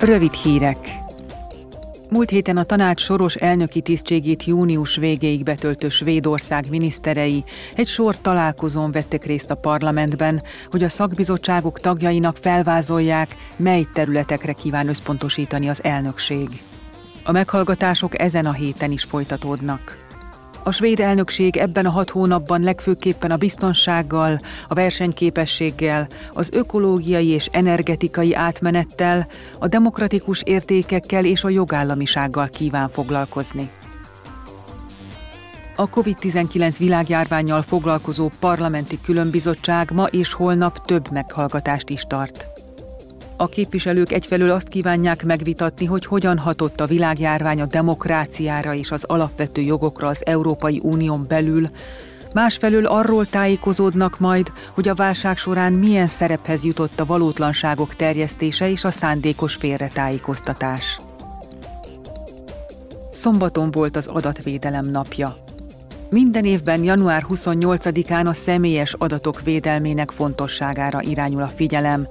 Rövid hírek. Múlt héten a tanács soros elnöki tisztségét június végéig betöltő Svédország miniszterei egy sor találkozón vettek részt a parlamentben, hogy a szakbizottságok tagjainak felvázolják, mely területekre kíván összpontosítani az elnökség. A meghallgatások ezen a héten is folytatódnak. A svéd elnökség ebben a hat hónapban legfőképpen a biztonsággal, a versenyképességgel, az ökológiai és energetikai átmenettel, a demokratikus értékekkel és a jogállamisággal kíván foglalkozni. A COVID-19 világjárványjal foglalkozó parlamenti különbizottság ma és holnap több meghallgatást is tart. A képviselők egyfelől azt kívánják megvitatni, hogy hogyan hatott a világjárvány a demokráciára és az alapvető jogokra az Európai Unión belül, másfelől arról tájékozódnak majd, hogy a válság során milyen szerephez jutott a valótlanságok terjesztése és a szándékos félretájékoztatás. Szombaton volt az adatvédelem napja. Minden évben január 28-án a személyes adatok védelmének fontosságára irányul a figyelem,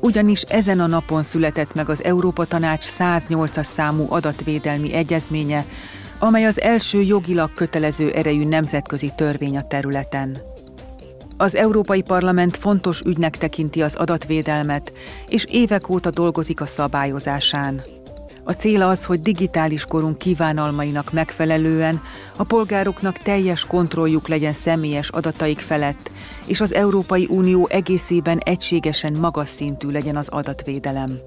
ugyanis ezen a napon született meg az Európa Tanács 108-as számú adatvédelmi egyezménye, amely az első jogilag kötelező erejű nemzetközi törvény a területen. Az Európai Parlament fontos ügynek tekinti az adatvédelmet, és évek óta dolgozik a szabályozásán. A cél az, hogy digitális korunk kívánalmainak megfelelően a polgároknak teljes kontrolljuk legyen személyes adataik felett, és az Európai Unió egészében egységesen magas szintű legyen az adatvédelem.